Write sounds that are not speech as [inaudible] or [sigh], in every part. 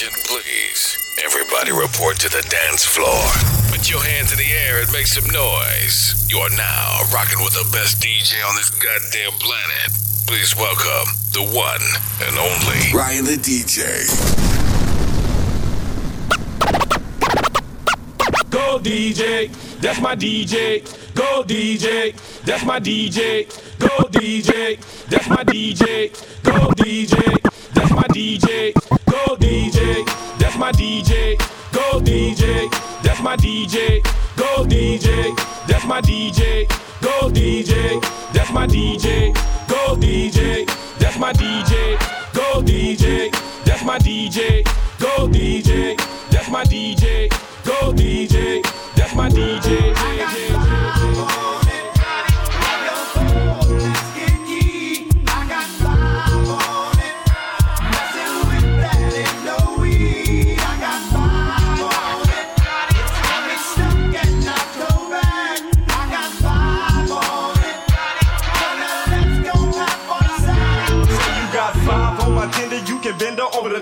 Attention, please. Everybody report to the dance floor. Put your hands in the air and make some noise. You are now rocking with the best DJ on this goddamn planet. Please welcome the one and only Ryan the DJ. Go DJ, that's my DJ. Go DJ, that's my DJ. Go DJ, that's my DJ. Go DJ, that's my DJ. Go DJ, that's my DJ. Go DJ, that's my DJ. Go DJ, that's my DJ. Go DJ, that's my DJ. Go DJ, that's my DJ. Go DJ, that's my DJ. Go DJ, that's my DJ. Go DJ, that's my DJ.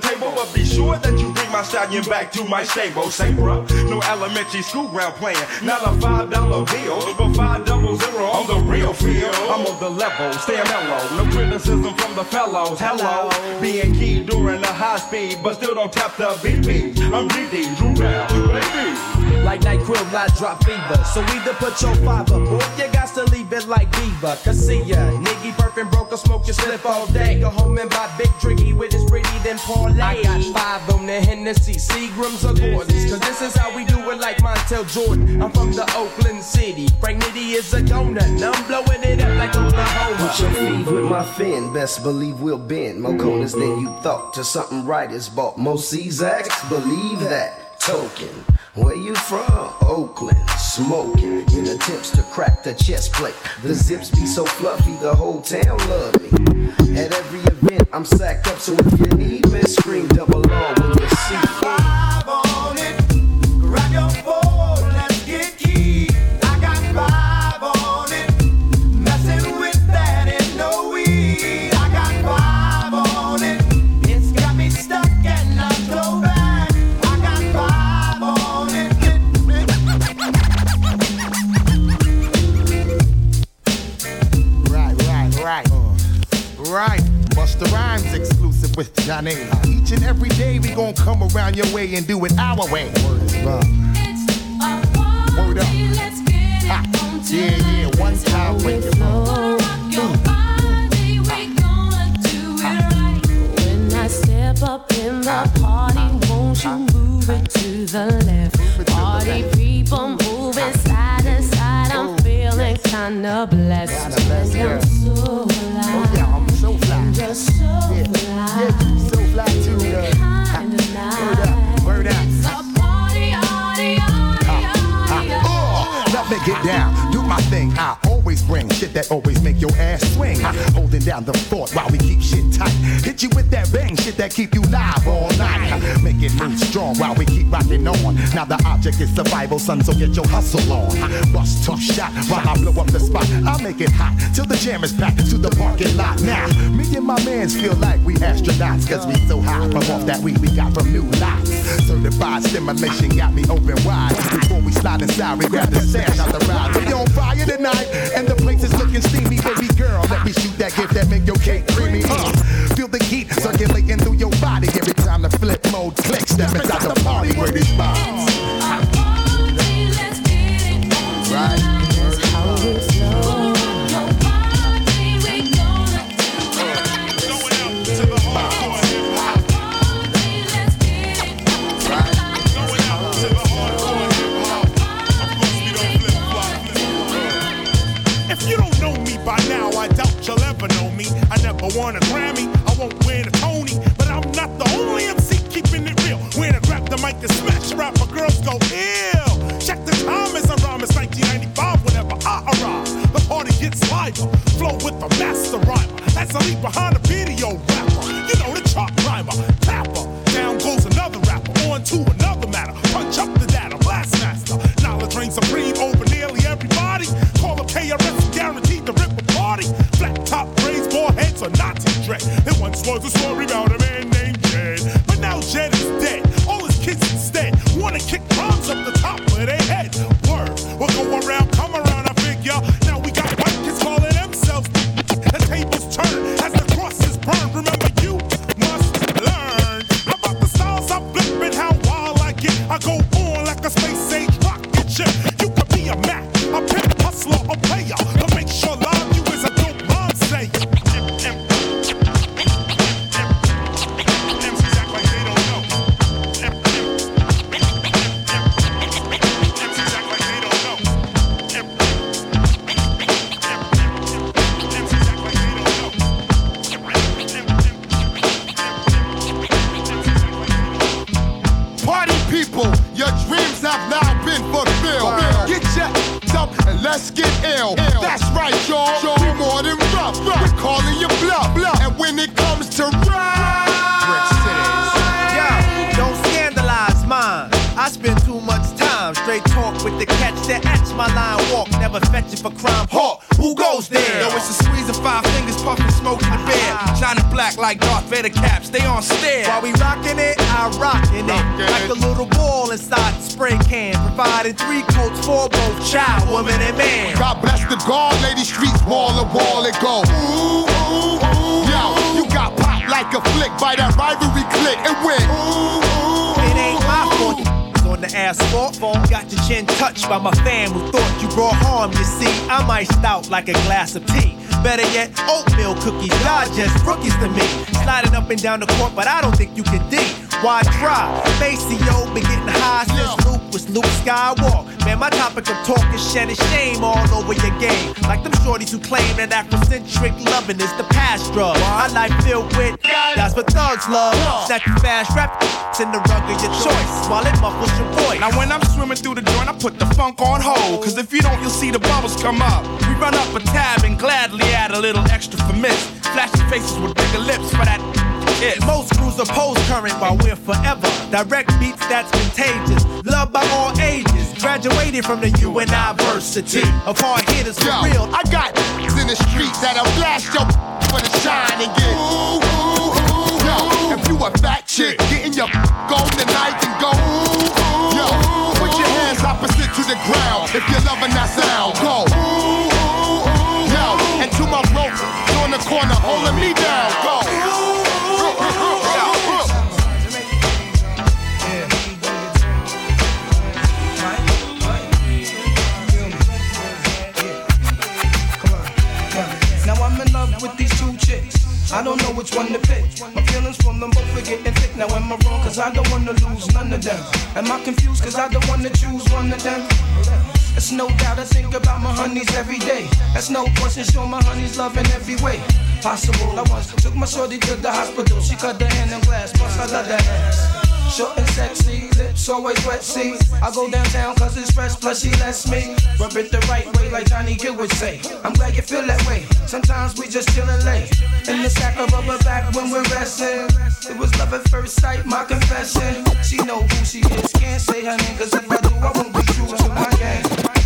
The table, but be sure that you bring my stallion back to my stable. Say, bro, no elementary school ground playing, not a five dollar bill, but five double zero on the real field. I'm on the level, stay mellow, no criticism from the fellows. Hello, being key during the high speed, but still don't tap the BP. I'm DD, Drew Brown, baby. Like night krill, I drop fever. So either put your five up, or you got to leave it like Beaver. Cause see ya, nigga perfect broke, smoke your slip all day. Go home and buy big drinky with his pretty, then parlay. I got five on the Hennessy, Seagrams or Gordons. Cause this is how we do it like Montel Jordan. I'm from the Oakland City. Frank Nitty is a donut. and I'm blowing it up like Oklahoma. Put your feet with my fin, best believe we'll bend. More corners than you thought. To something right is bought. Most Czaks believe that. Token. Where you from? Oakland. Smoking. In attempts to crack the chest plate. The zips be so fluffy, the whole town love me. At every event, I'm sacked up, so if you need me, scream double R when you see me. Right, Busta Rhymes exclusive with Johnny. Each and every day we gon' come around your way and do it our way. Word is love. Word up. Ha. Yeah, yeah, one time break it When I step up in the party, won't you move it to the left? Party people moving side to side, I'm oh. feeling kinda blessed. Kinda I'm so Oh alive, just so Yeah, yeah, you so fly too, girl. kinda ah, Word up, word up. It's a party, party, party, party, ah, ah. oh, let me get down, do my thing. I always bring shit that always make your ass swing. Holding down the fort while we keep shit tight. Hit you with that bang shit that keep you live all night. Make it move strong while we keep rocking on. Now the object is survival, son, so get your hustle on. Bust tough shot while I blow up the spot. I'll make it hot till the jam is packed to the parking lot. Now, me and my mans feel like we astronauts, cause we so high from off that weed we got from new lots. Certified stimulation got me open wide. Before we slide inside, we grab the stash out the ride. We on fire tonight, and the place is looking steamy. Baby girl, let me shoot that gift that make your cake creamy. Uh, feel the heat circulating through your body every time the flip mode clicks. Step inside the party where this bomb. Behind my line walk. Never fetch it for crime. Hawk, who goes there? Yo, it's a squeeze of five fingers, puffing smoke in the bed. Shining black like Darth Vader caps, they on stare. While we rockin' it, I rockin' it. Like a little ball inside the spray can. Providing three coats for both child, woman, and man. God bless the guard, lady streets, wall to wall it go. Ooh, ooh, ooh. Yo, you got popped like a flick by that rivalry The got your chin touched by my fam who thought you brought harm. You see, I'm iced out like a glass of tea. Better yet, oatmeal cookies, y'all just rookies to me. Sliding up and down the court, but I don't think you can D. Why try? Maceo been getting high since Luke was Luke Skywalk. Man, my topic of talk is shedding shame all over your game. Like them shorties who claim that Afrocentric loving is the past drug. My life filled with that's what thugs love. Snatch you fast rap in the rug of your choice while it muffles your voice. Now when I'm swimming through the joint, I put the funk on hold. Cause if you don't, you'll see the bubbles come up. We run up a tab and gladly add a little extra for miss. Flashing faces with bigger lips for that kiss. Most crews oppose current while we're forever. Direct beats that's contagious. Loved by all ages. Graduated from the university of hard hitters for Yo, real. I got in the streets that'll blast your [laughs] for the shine and get. Ooh, ooh, ooh, Yo, if you a fat chick, getting your [laughs] on tonight I don't wanna lose none of them. Am I confused? Cause I don't wanna choose one of them. It's no doubt I think about my honeys every day. That's no question, show my honeys love in every way. Possible. I once took my shorty to the hospital. She cut the hand in glass, plus I love that ass. Short and sexy, lips always wet, see. I go downtown cause it's fresh, plus she lets me rub it the right way, like Johnny Gill would say. I'm glad you feel that way. Sometimes we just chillin' late. In the sack of rubber back when we're resting. It was love at first sight, my confession. She know who she is, can't say her name, cause if I do, I won't be true to my game.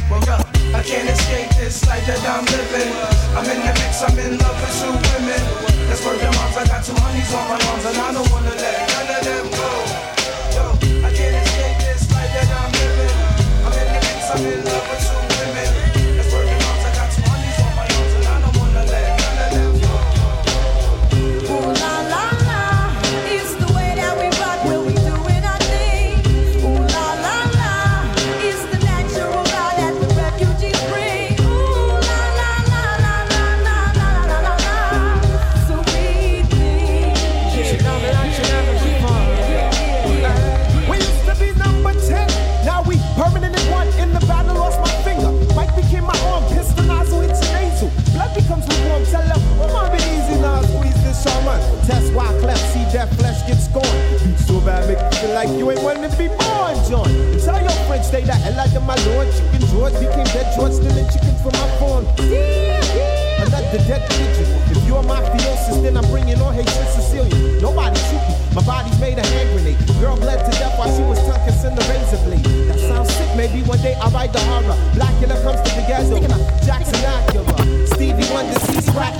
Well, up, I can't escape this life that I'm living. I'm in the mix, I'm in love with two women. That's where them arms, I got two honeys on my arms, and I don't wanna let none of them go. Thank you. Stay the hell out of my lord. Chicken George became dead George, stealing chickens from my farm. Another dead pigeon. If you're my theosis, then I'm bringing on Haitian Sicilian. Nobody shoot me. My body's made a hand grenade. Girl bled to death while she was tongue kissing the razor blade. That sounds sick. Maybe one day I'll write the horror. Blackula comes to the ghetto. Jackson Acura. Stevie Wonder sees rap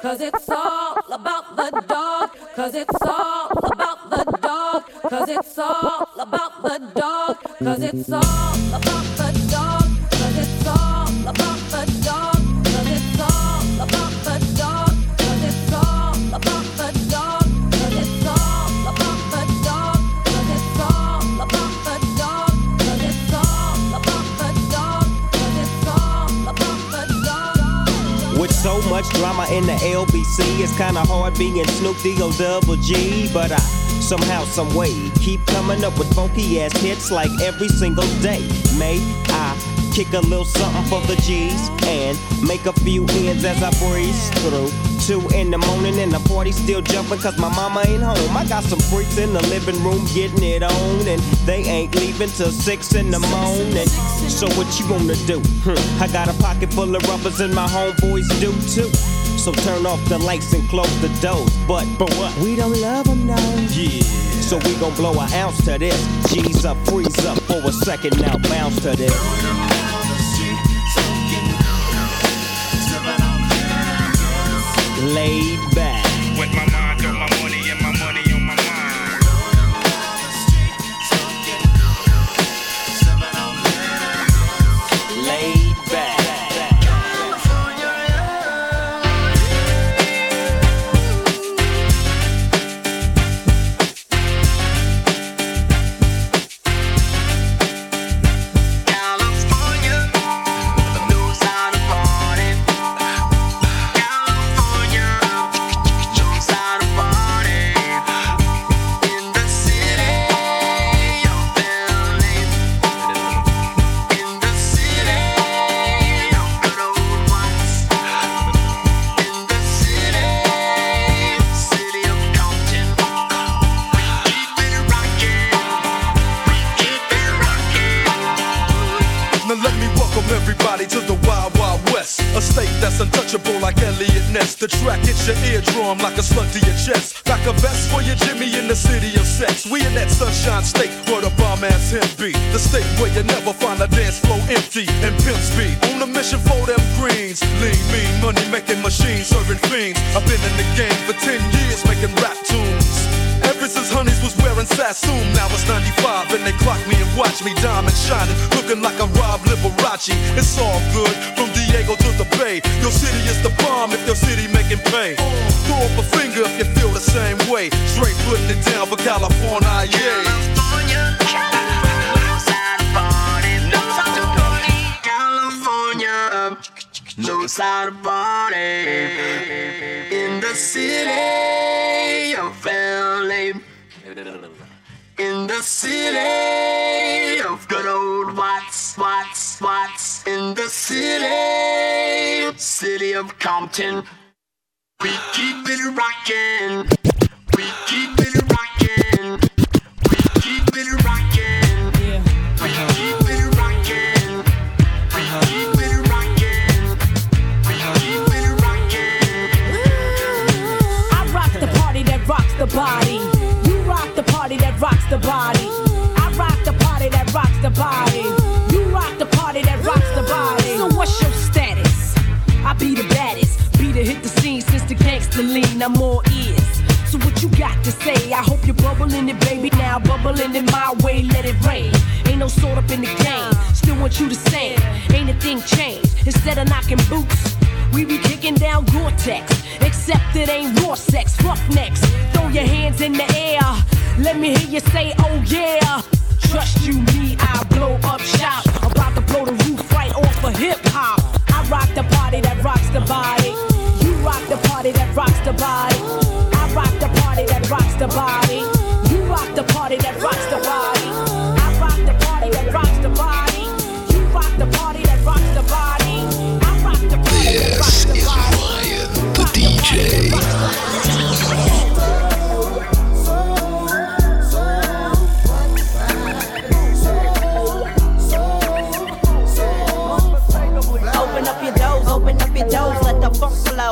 Cause it's all about the dog. Cause it's all about the dog. Cause it's all about the dog. Cause it's all With so much drama in the LBC, it's kinda hard being Snoop D-O double G. But I somehow, some way, keep coming up with funky ass hits like every single day. May I kick a little something for the G's and make a few ends as I breeze through. Two in the morning and the party still jumping cause my mama ain't home. I got some freaks in the living room getting it on and they ain't leaving till six in the morning. So what you wanna do? Hmm, I got a pocket full of rubbers and my homeboys do too. So turn off the lights and close the doors. But, but what? We don't love them now. Yeah. So we gon' blow an ounce to this. G's up, freeze up for a second now, bounce to this. laid back. With my sex. We in that sunshine state where the bomb ass him be. The state where you never find a dance floor empty and pimp speed. On a mission for them greens. Lean, mean, money making machines serving fiends. I've been in the game for 10 years making rap tunes. Ever since Honeys was wearing Sassoon, now it's 95 and they clock me and watch me diamond shining, looking like a Rob Liberace. It's all good from Diego to the Bay. Your city is the bomb if your city making pay. Throw up a finger if you same way. Straight putting it down for California, yeah. Knows how to party in the city of LA. In the city of good old Watts, Watts, Watts. In the city, city of Compton. We keep it rockin'. We keep it rockin'. We keep it a rockin'. We uh-huh. keep it rockin'. We uh-huh. keep it rockin'. We keep it rockin'. I rock the party that rocks the body. You rock the party that rocks the body. I rock the party that rocks the body. You rock the party that rocks the body. So what's your status? I be the baddest. Lean. I'm all ears. So what you got to say? I hope you're bubbling it, baby. Now bubbling it my way, let it rain. Ain't no sort up in the game. Still want you to sing. Ain't a thing changed. Instead of knocking boots, we be kicking down Gore-Tex. Except it ain't raw sex, roughnecks. Throw your hands in the air. Let me hear you say, oh yeah. Trust you, me, I blow up shop. About to blow the roof right off of hip hop. I rock the party that rocks the body. You rock the party that rocks the body. I rock the party that rocks the body. You rock the party that rocks the body.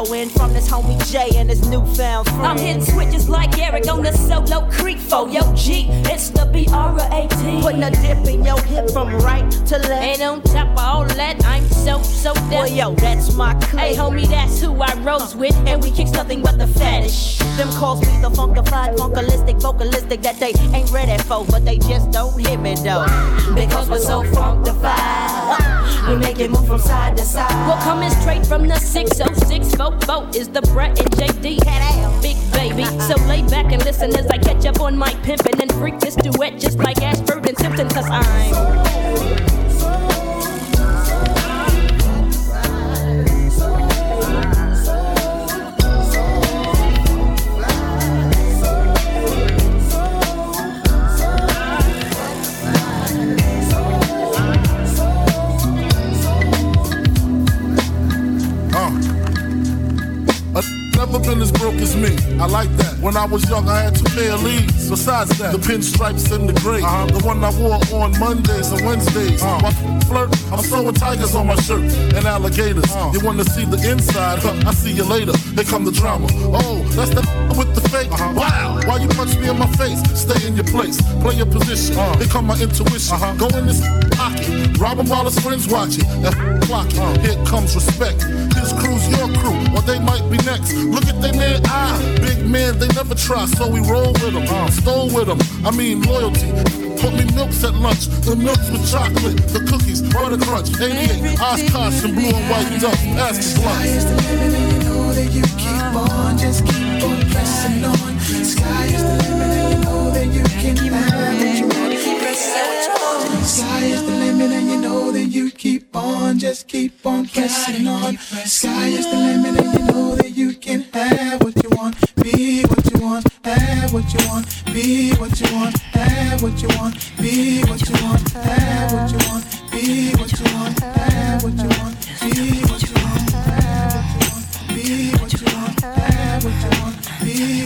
From this homie Jay and his newfound friend. I'm hitting switches like Eric on the solo creek for yo G. It's the B-R-A-T. Putting a dip in your hip from right to left. And on top of all that, I'm so, so Boy, deaf. yo, that's my clique. Hey, homie, that's who I rose with. And we kicks nothing but the fetish. Them calls me the funkified, funkalistic, vocalistic that they ain't ready for, but they just don't hit me though. Because we're so funkified. We make it move from side to side. Well, coming straight from the 606 vote vote is the Brett and JD. Big baby. Uh-uh. So lay back and listen as I catch up on my pimpin' and freak this duet just like Ashford and Simpson, cause I'm. Never been as broke as me. I like that. When I was young, I had two pair of leads. Besides that, the pinstripes and the gray. Uh-huh. The one I wore on Mondays and Wednesdays. Uh-huh. While flirt, I'm sewing tigers on my shirt and alligators. Uh-huh. You wanna see the inside? Huh, I see you later. Here come the drama. Oh, that's the [laughs] with the fake. Wow. Why you punch place. Play your position. Uh. Here come my intuition. Uh-huh. Go in this pocket. Rob 'em while his friends watching. That clock. Uh. Here comes respect. His crew's your crew, or they might be next. Look at they man, ah, big man, they never try, so we roll with them, uh. stole with them. I mean loyalty. Put me milks at lunch, the milks with chocolate, the cookies, butter crunch, 88, Oshkosh and blue and white duck, pass the blunt. you know that you keep on, just keep on pressing on. Sky is the limit, and you know that you can have what you want. Pressing on. Sky is the limit, and you know that you keep on, just keep on pressing on. Sky is the limit, and you know that you can have what you want, be what you want, have what you want, be what you want, have what you want, be what you want, have what you want, be what you want, have what you want, be what you want, be what you want, have what you want, be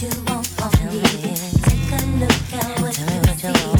You want from me. Take a look at what you see.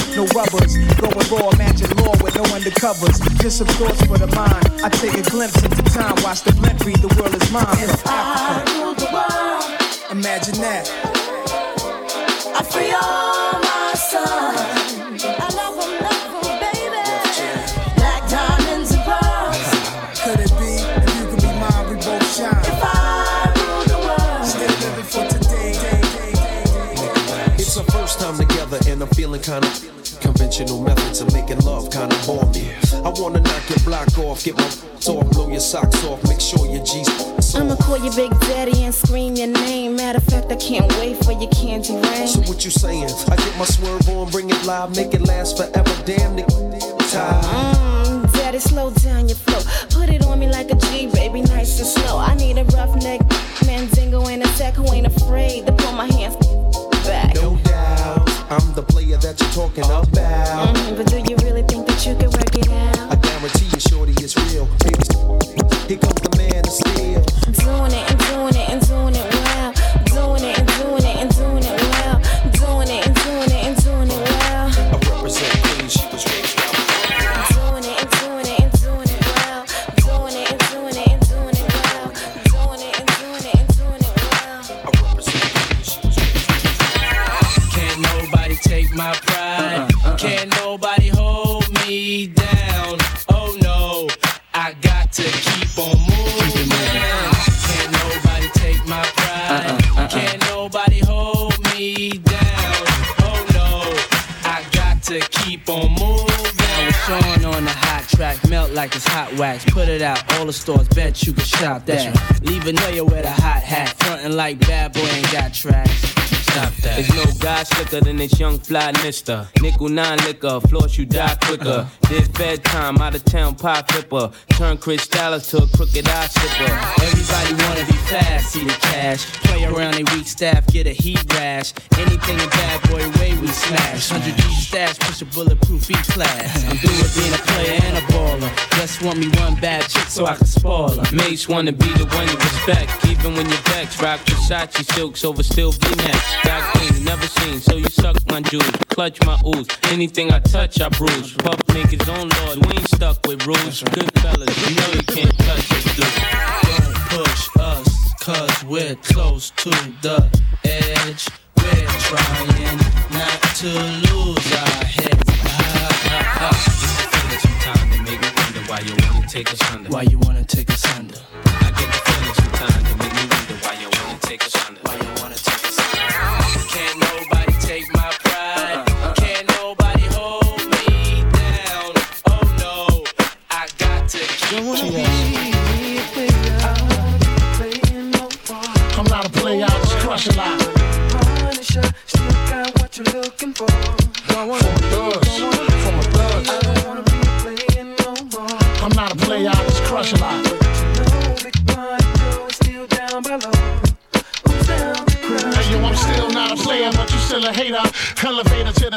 no rubbers. Going raw, imagine law with no undercovers. Just some thoughts for the mind. I take a glimpse into time. Watch the blimp read, the world is mine. From Africa. Imagine that. I free all my sons. I love 'em, love 'em, baby. Black diamonds and pearls. Could it be? If you could be mine, we both shine. If I rule the world. Still living for today. It's our first time together and I'm feeling kinda Conventional methods of making love kinda bore me. I wanna knock your block off, get my off, blow your socks off, make sure your G's I'ma call your Big Daddy and scream your name. Matter of fact, I can't wait for your candy rain. So what you saying? I get my swerve on, bring it live, make it last forever. Damn, nigga, time. Mm, daddy, slow down your flow. Put it on me like a G, baby, nice and slow. I need a rough neck, that you're talking about. Mhm, but do you it out, all the stores, bet you can shop that. Leave a nigga with a hot hat, frontin' like bad boy ain't got tracks. Stop that. There's no guy slicker than this young fly mister. Nickel nine liquor, floss you die quicker. Uh-huh. This bedtime, out of town pie flipper. Turn Cristal to a crooked eye slipper. Everybody wanna be fast, see the cash. Play around a weak staff, get a heat rash. Anything a bad boy way we smash. Hundred deep stash, push a bulletproof E class. I'm through with being a player and a baller. Just want me one bad chick so I can spoil her. Mates wanna be the one you respect, even when you're vexed. Rock Versace silks over still V-necks. Thing you never seen, so you suck my juice, clutch my ooze. Anything I touch, I bruise. Puff niggas on lord, we ain't stuck with rules. Good fellas, you know you can't touch us, dude. Don't push us, cause we're close to the edge. We're trying not to lose our heads. Ah, ah, ah. Feeling sometimes that make me wonder why you wanna take us under. Why you wanna take us under? I get the feeling sometimes that make me wonder why you wanna take us under. Why you wanna take us under? Can't nobody take my pride. Can't nobody hold me down. Oh no, I got to keep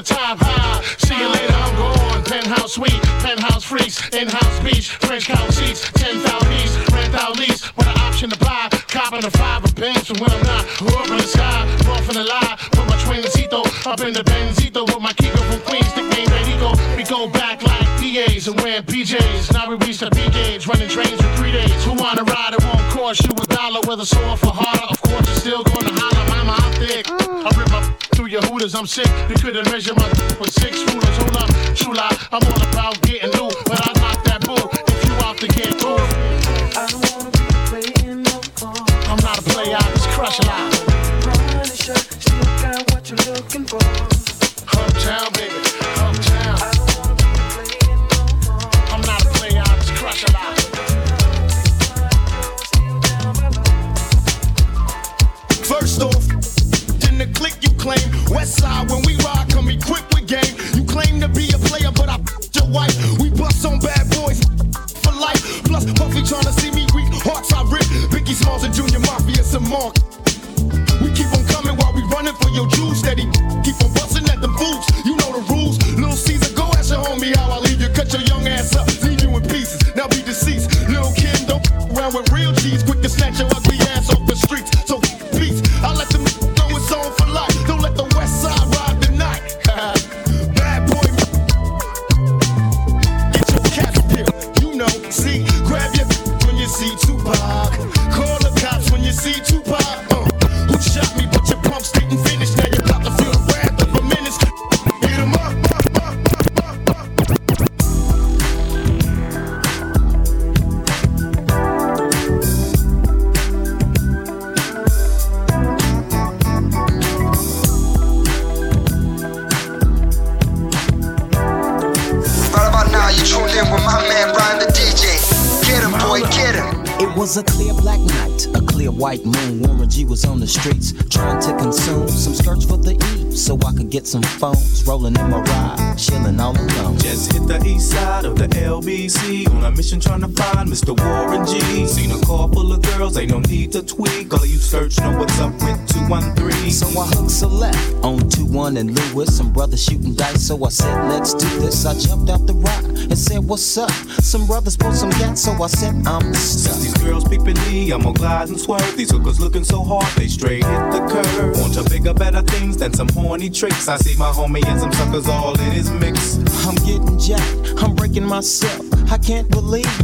Top, high. See you later, I'm gone. Penthouse suite, penthouse freaks, in-house beach, French couch seats, 10,000 east, rent out lease, with an option to buy. Copping the five of bands from when I'm not. Up in the sky, off in the lie. Put my twin twincito up in the Benzito with my Kiko from Queens, nickname Rico. We go back like PAs and wearing PJs. Now we reach the B gauge, running trains for three days. Who wanna ride? It won't cost you a dollar, whether sore for harder. Your I'm sick. You couldn't measure my with six rulers. Hold up. I'm all about getting new, but I knock that bull if you out to get through. I don't wanna be playing no more. I'm not a player, I just crush a lot. West side, when we ride, come equipped with game. You claim to be a player, but I your wife. We bust on bad boys for life. Plus, Puffy tryna see me weak. Hearts I rip. Biggie Smalls and Junior Mafia, some mark. Phones. Rolling in my ride, chilling all alone. Just hit the east side of the LBC on a mission trying to find Mr. Warren G. Seen a car full of girls, ain't no need to tweak. All you search know what's up with 213. So I hooked select on 2 1 and Lewis. Some brothers shooting dice, so I said, let's do this. I jumped out the rock and said, what's up? Some brothers pulled some gas, so I said, I'm the stuff. These girls peeping me, I'm gonna glide and swerve. These hookers looking so hard, they straight hit the curve. Want to bigger, better things than some horny tricks. I see my homie and some suckers all in his mix. I'm getting jacked, I'm breaking myself. I can't believe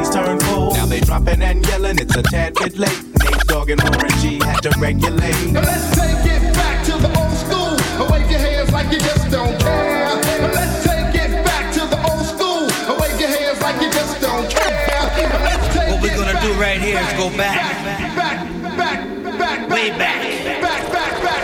bodies turn cold. Now they dropping and yelling, it's a tad bit late. Nate Dogg and Warren G had to regulate. Now let's take it back to the old school. Oh, wave your hands like you just don't care. Now let's take it back to the old school. Oh, wave your hands like you just don't care. Now let's take What we're gonna back, do right here is go back, back, back, back, way back. back, back, back, back,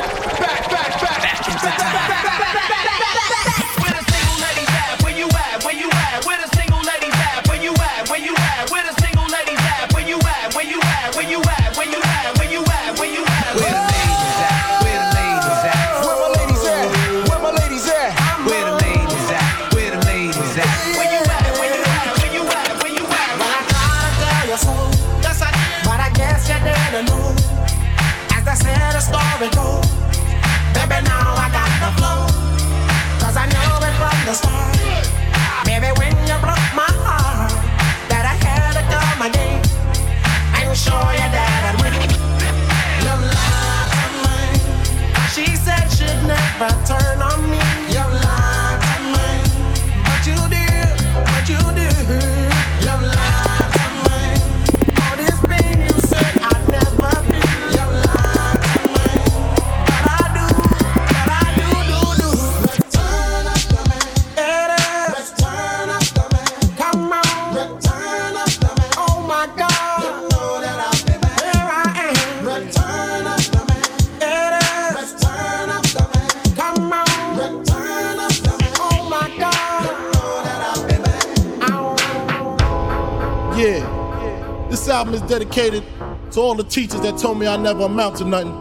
album is dedicated to all the teachers that told me I never amount to nothing.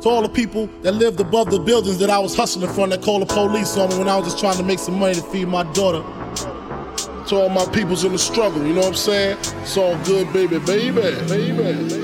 To all the people that lived above the buildings that I was hustling from that called the police on me when I was just trying to make some money to feed my daughter. To all my peoples in the struggle, you know what I'm saying? It's all good, baby, baby, baby.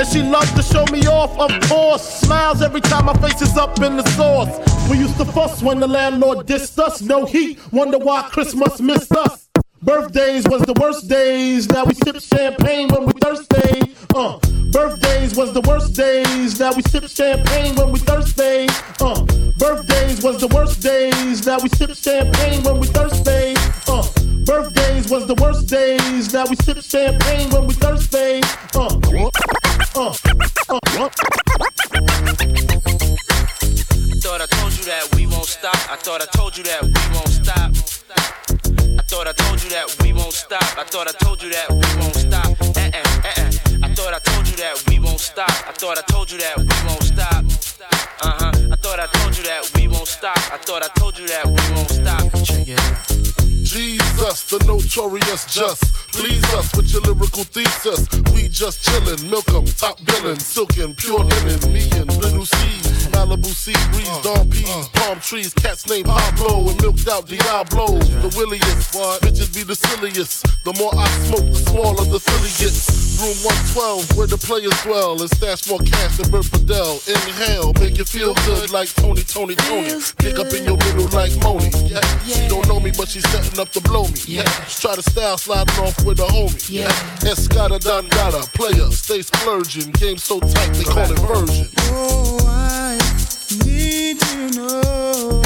And she loves to show me off, of course. Smiles every time my face is up in the sauce. We used to fuss when the landlord dissed us. No heat, wonder why Christmas missed us. Birthdays was the worst days. Now we sip champagne when we thirsty. Uh, birthdays was the worst days. Now we sip champagne when we thirsty. Uh, birthdays was the worst days. Now we sip champagne when we thirsty. Uh, birthdays was the worst days. Now we sip champagne when we thirsty. Uh, uh, uh, I thought I told you that we won't stop. I thought I told you that we won't stop. I thought I told you that we won't stop. I thought I told you that we won't stop. Eh eh. I thought I told you that we won't stop. I thought I told you that we won't stop. Uh huh. I thought I told you that we won't stop. I thought I told you that we won't stop. Check it out. Jesus, the notorious just. Please us with your lyrical thesis. We just chillin', milk 'em, top billin', silkin', pure linen. Me and little C's, Malibu sea breeze, uh, dawn peas, uh. palm trees, cats named Pablo and milked out Diablo. The williest, bitches be the silliest. The more I smoke, the smaller the silly gets. Room 112, where the players dwell, and stash more cash than Bert Fidel. Inhale, make you feel good like Tony, Tony, Tony. Pick up in your middle like Moni. Yeah, she don't know me, but she's setting up to blow me. Yeah, try to style sliding off with a homie. Yeah, Escada Dangada, player, stay splurging. Game so tight, they call it version. Oh, I need to know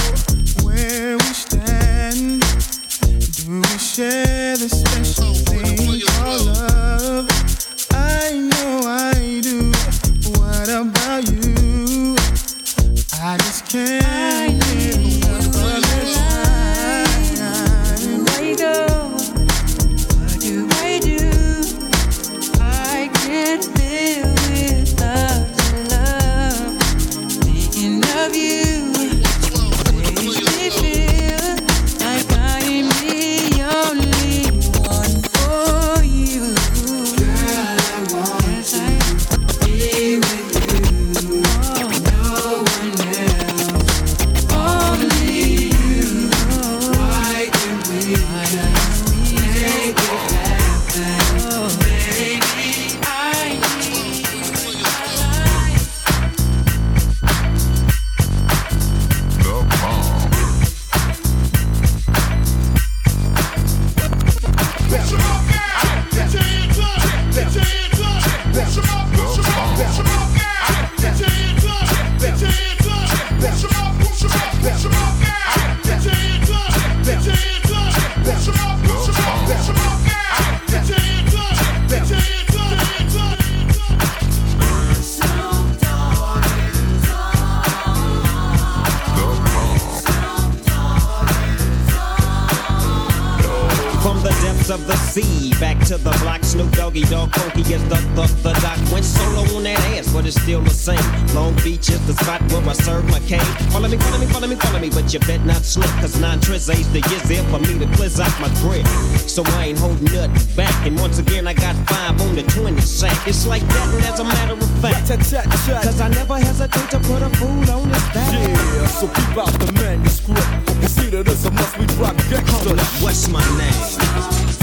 got five on the 20 sack. It's like that, and as a matter of fact, cause I never hesitate to put a fool on his back. Yeah, so keep out the manuscript. You see that it's a must we drop gangsta. What's my name?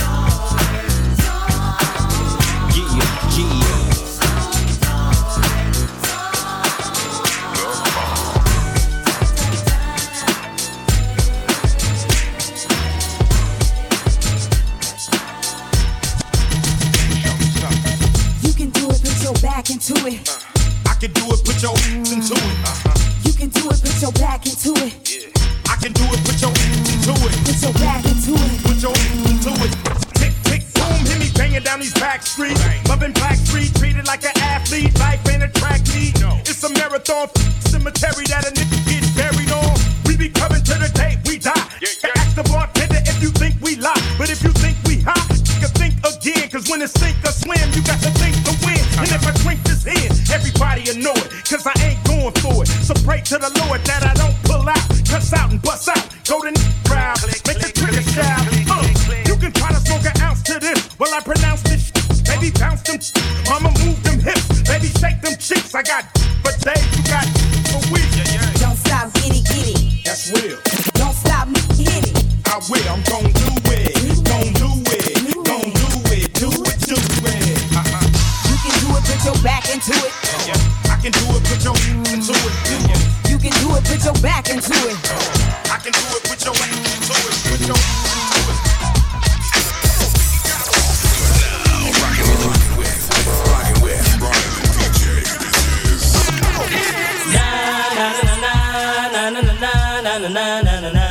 Na na na na na na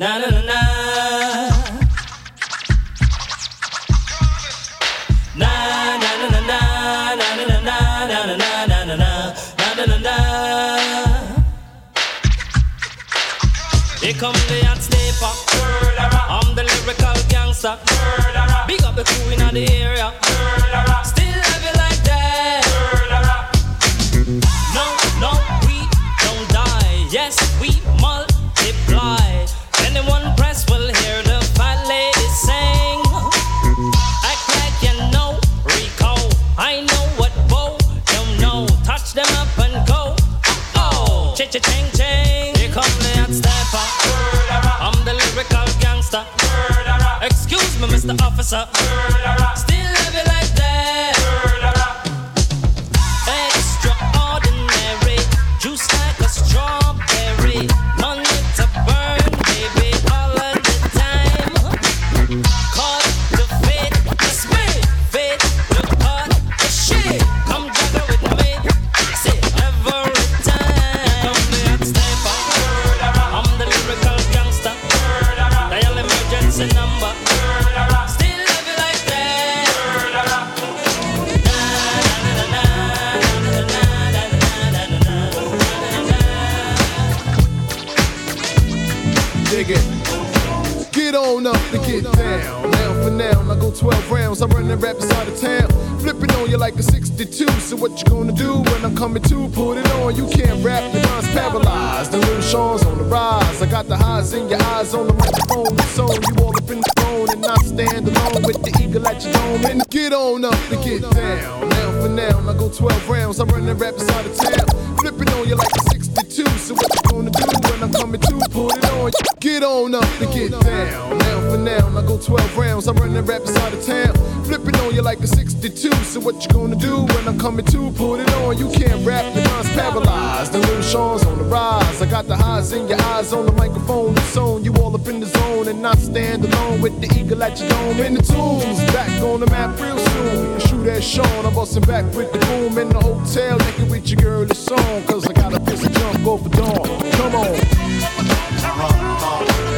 na na na. Na na na na na na na na na na na na na na na. Here come the hot stepper. I'm the lyrical gangster. Big up the crew in the area. Ching ching. Here come the hot stepper. I'm the lyrical gangster. Excuse me, Mr. Officer. Still go 12 rounds. I'm running raps out of town. Flipping on you like a 62. So what you gonna do when I'm coming to? Put it on. You can't rap, your mind's paralyzed. The little Sean's on the rise. I got the highs in your eyes on the microphone. The song you all up in the phone and I stand alone with the eagle at your dome. And get on up and get down. Now for now, I go 12 rounds. I'm running raps out of town. Flipping on you like a 62. So what you gonna do when I'm coming to? Put it on. Get on up and get down. Now now, I go 12 rounds. I'm running raps out of town. Flipping on you like a 62. So what you gonna do when I'm coming to? Put it on. You can't rap, your mind's paralyzed. The little Sean's on the rise. I got the highs in your eyes on the microphone. The zone, you all up in the zone and not stand alone with the eagle at your dome. In the tunes back on the map real soon. Shoot at Sean, I'm busting back with the boom in the hotel. Naked with your girl, this song. Cause I got a piss of jump over dawn. Come on. It's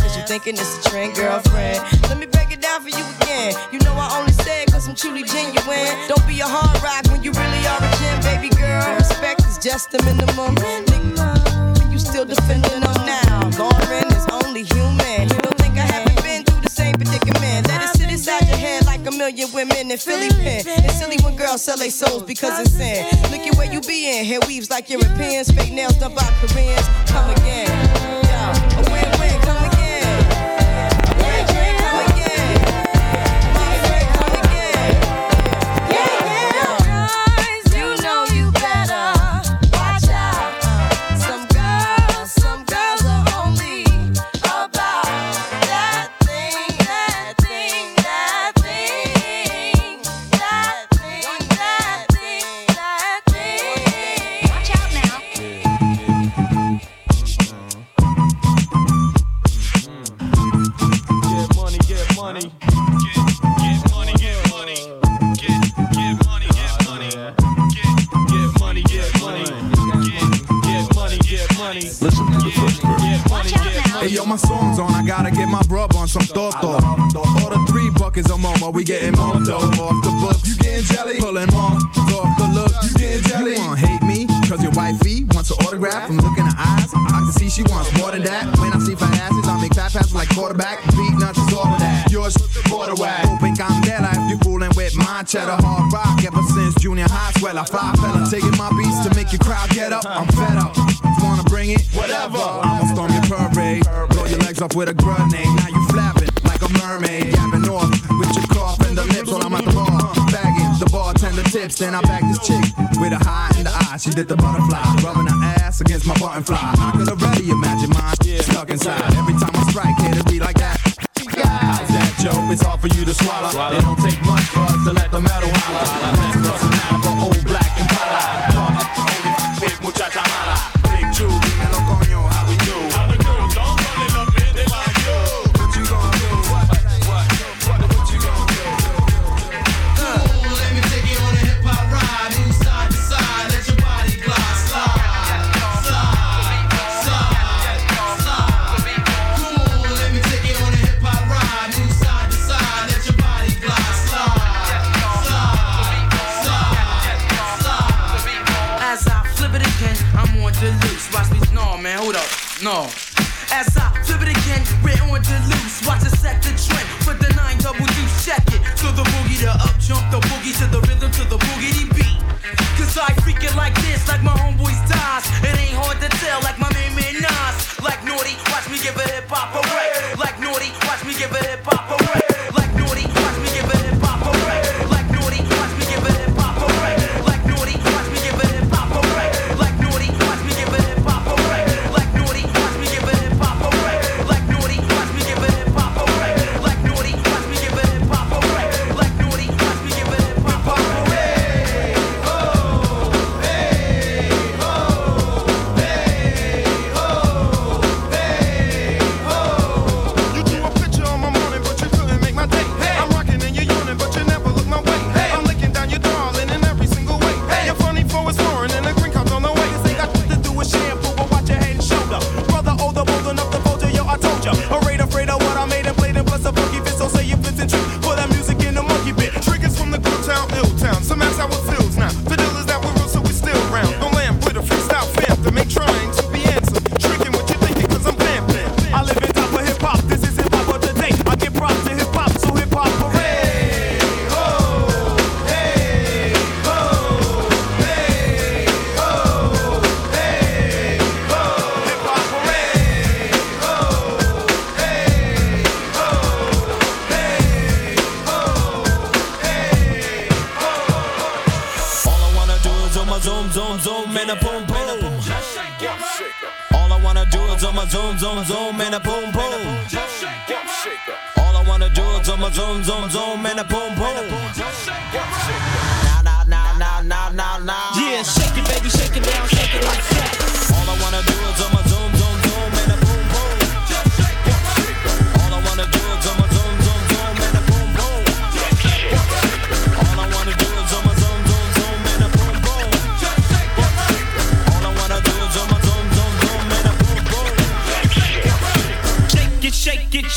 Cause you thinking it's a trend, girlfriend. Let me break it down for you again. You know I only say it cause I'm truly genuine. Don't be a hard rock when you really are a gem, baby girl. Respect is just the minimum. Nigga, you still defending them now. Lauryn is only human. You don't think I haven't been through the same predicament? Let it sit inside your head like a million women in Philly pen. It's silly when girls sell their souls because it's sin. Look at where you be in. Hair weaves like Europeans, fake nails done by Koreans. Come again. more. We getting marked off the books. You getting jelly? Pulling off off the look. You getting jelly? You won't hate me, cause your wifey wants an autograph. From looking her eyes, I can see she wants more than that. When I see fat asses, I make fat passes like quarterback. Beatnuts all of that. Yours, think I'm dead. if you fooling with my cheddar. Hard rock ever since junior high. Swell, I fly fella. Taking my beats to make your crowd get up. I'm fed up. Wanna bring it? Whatever. I'ma storm your parade. Blow your legs off with a grenade. Now you Then I bagged this chick with a high in the eye. She did the butterfly, rubbing her ass against my button fly. I could already imagine mine stuck inside. Every time I strike, can it be like that. How's that joke? It's hard for you to swallow. It don't take much for us to let the metal holler. zoom zoom and a boom boom. All I wanna do is zoom zoom zoom zoom and a boom boom. Now now now now now now now.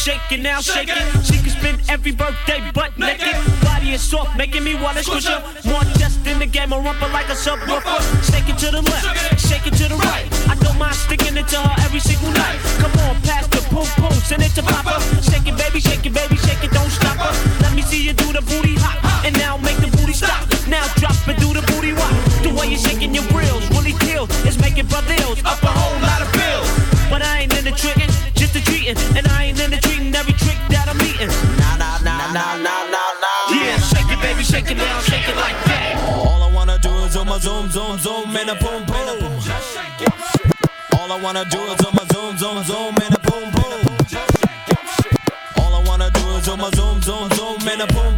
shaking now, shaking. She can spend every birthday butt naked. Body is soft, making me wanna squish her. More chest in the game, a rumper like a subwoofer. Shake it to the left, shake it to the right. I don't mind sticking it to her every single night. Come on, pass the poom poom, send it to Papa. Shake it, baby, shake it, baby, shake it, don't stop her. Let me see you do the booty hop, and now make the booty stop. Now drop and do the booty walk. The way you're shaking your grills really kills. It's making brothers up a whole lot of bills. But I ain't in the trickin', just a treatin'. and I ain't into zoom, zoom, zoom, and a boom, boom. All I wanna do is on my zoom, zoom, zoom, and a boom, boom. All I wanna do is on my zoom, zoom, zoom, and a boom.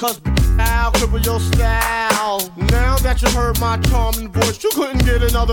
Cause I'll cripple your style. Now that you heard my charming voice, you couldn't get another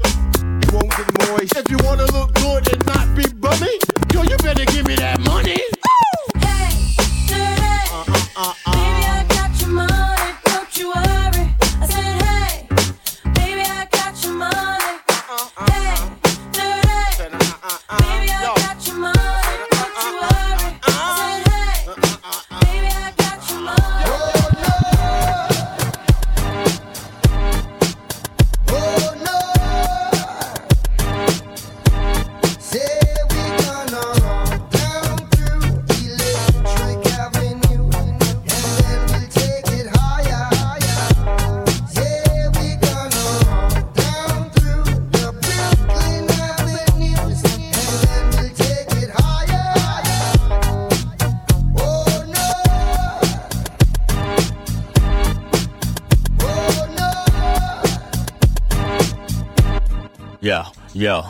Yo,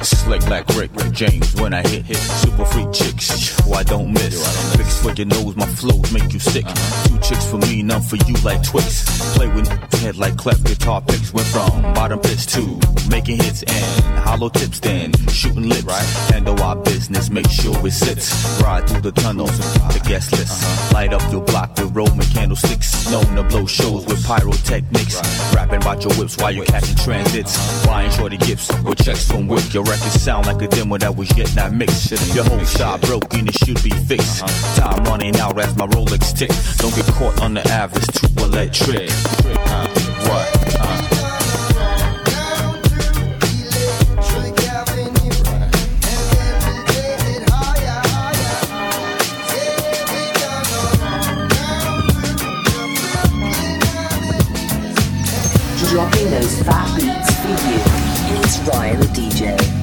slick like Rick. James when I hit hit super freak chicks. oh I don't miss. Fix for your nose, my flows make you sick. Two chicks for me, none for you like Twix. Play with head like cleft guitar picks. Went from bottom pitch to making hits and hollow tips, then shooting lips. Right. Handle our business, make sure it sits. Ride through the tunnels, the guest list. Light up your block with Roman candlesticks. Known to blow shows with pyrotechnics. Rapping about your whips while you're catching transits. Buying shorty gifts with checks from Wick. Your records sound like a demo that that was yet not mixed. Your whole shot broken, it should be fixed. Uh-huh. Time running out as my Rolex tick. Don't get caught on the average, too electric. Uh, what? Dropping those fat beats for you. It's Ryan the DJ.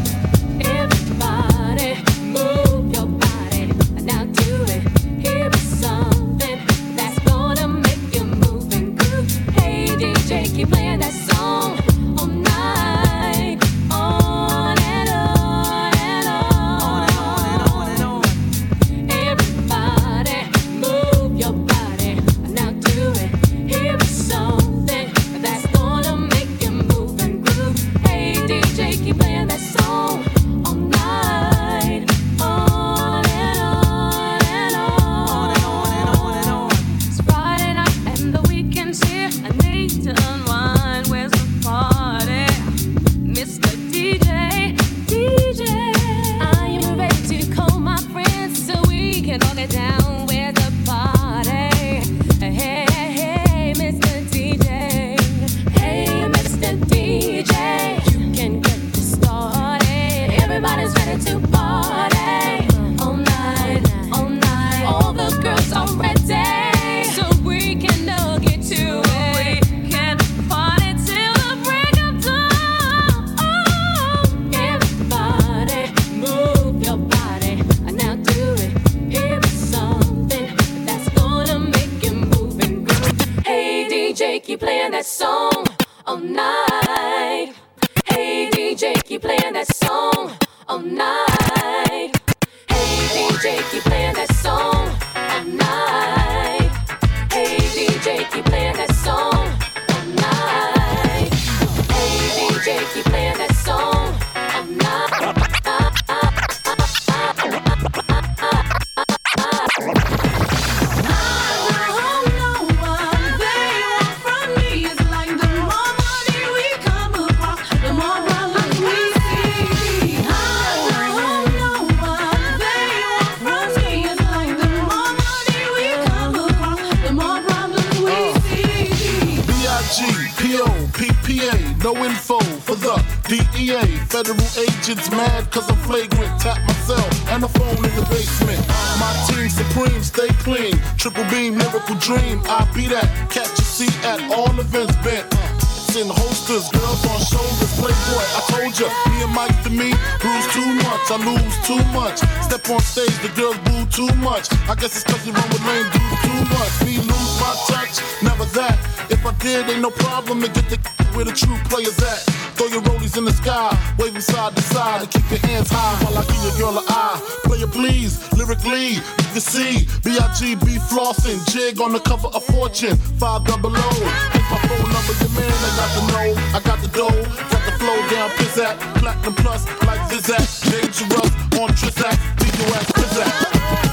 Flagrant, tap myself and the phone in the basement. My team supreme, stay clean. Triple beam, miracle dream. I be that. Catch a seat at all events bent in holsters, girls on shoulders, playboy. I told ya, me and Mike to me, bruise too much, I lose too much. Step on stage, the girls boo too much. I guess it's cause you run with lame dudes too much. Me lose my touch, never that. If I did, ain't no problem And get the [laughs] where the true players at. Throw your rollies in the sky, wave them side to side, and keep your hands high while I give your girl an eye. Play it please, lyrically, you can see B.I.G.B. flossing, jig on the cover of Fortune, five double O. Hit my phone number, your man, I got the know, I got the dough, got the flow down, piss platinum plus, like Zizak, dangerous, on Trizak, D.U.S. Pizzak.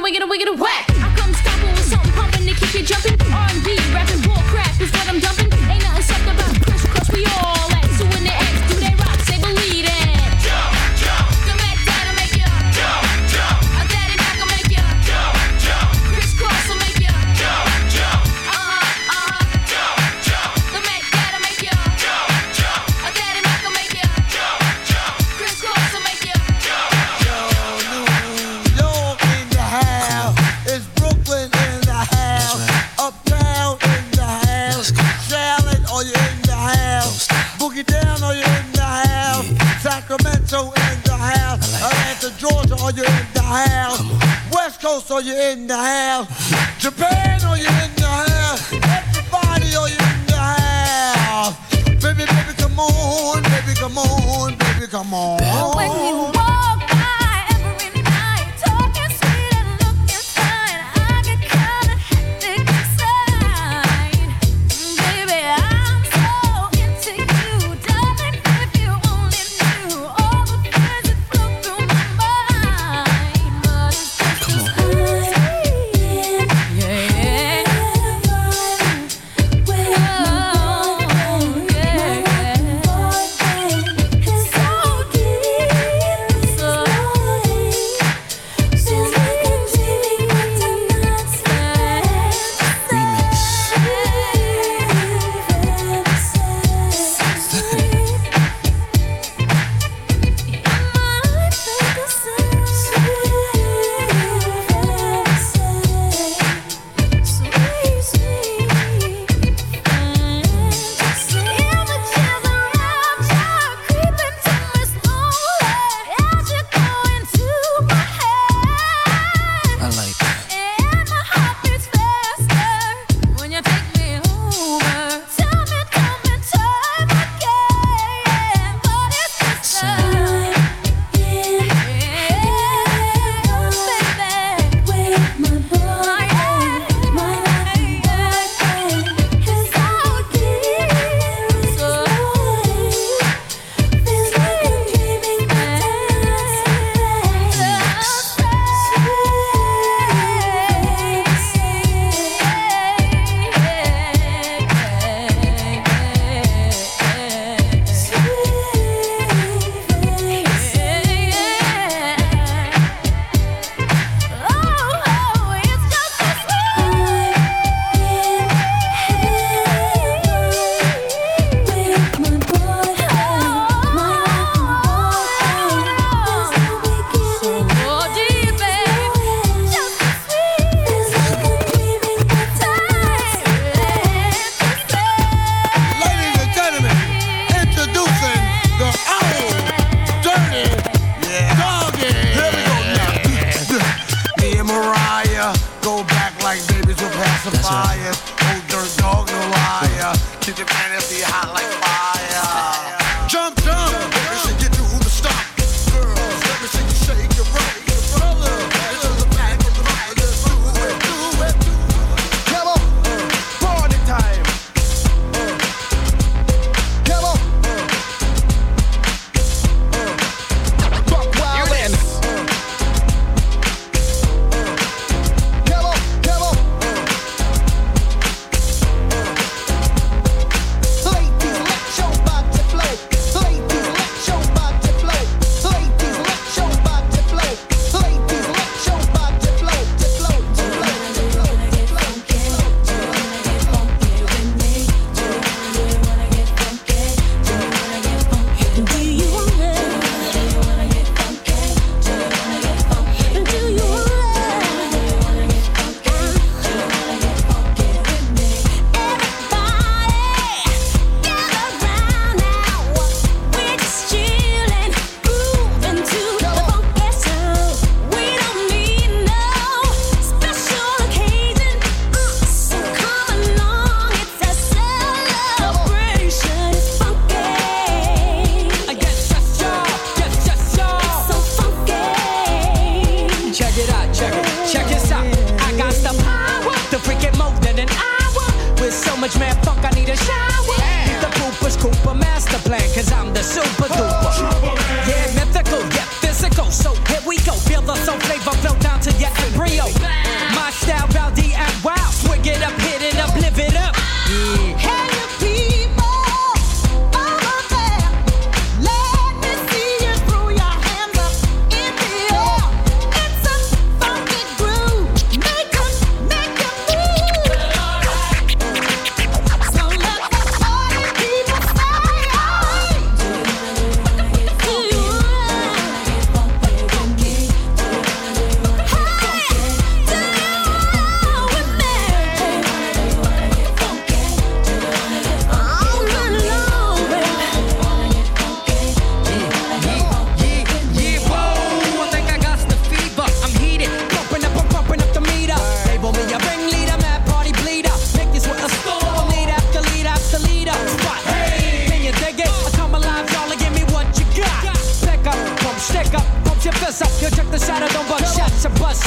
wiggle, wiggle, wiggle, whack.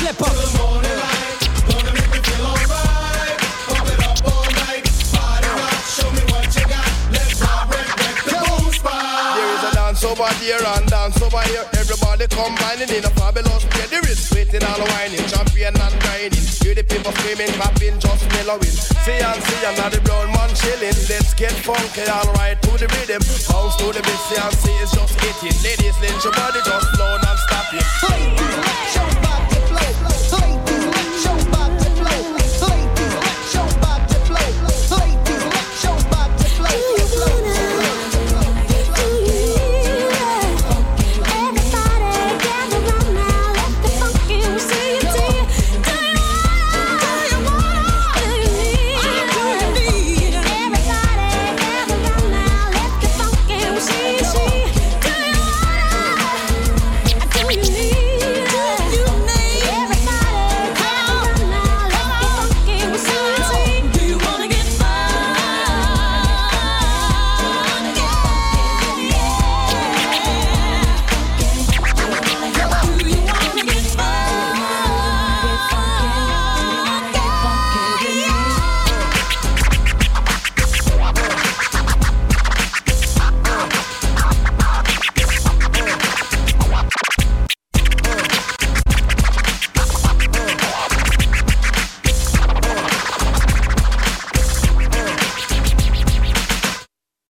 Shots, a bust slipper. There is a dance over there and dance over here. Everybody combining in a fabulous way. There is sweating and whining, champion and grinding. Hear the people screaming, clapping, just mellowing. See and see another brown man chilling. Let's get funky, alright to the rhythm. Bounce to the beat, see and see it's just hitting. Ladies, lynch your body, just slow and stop it flow. Late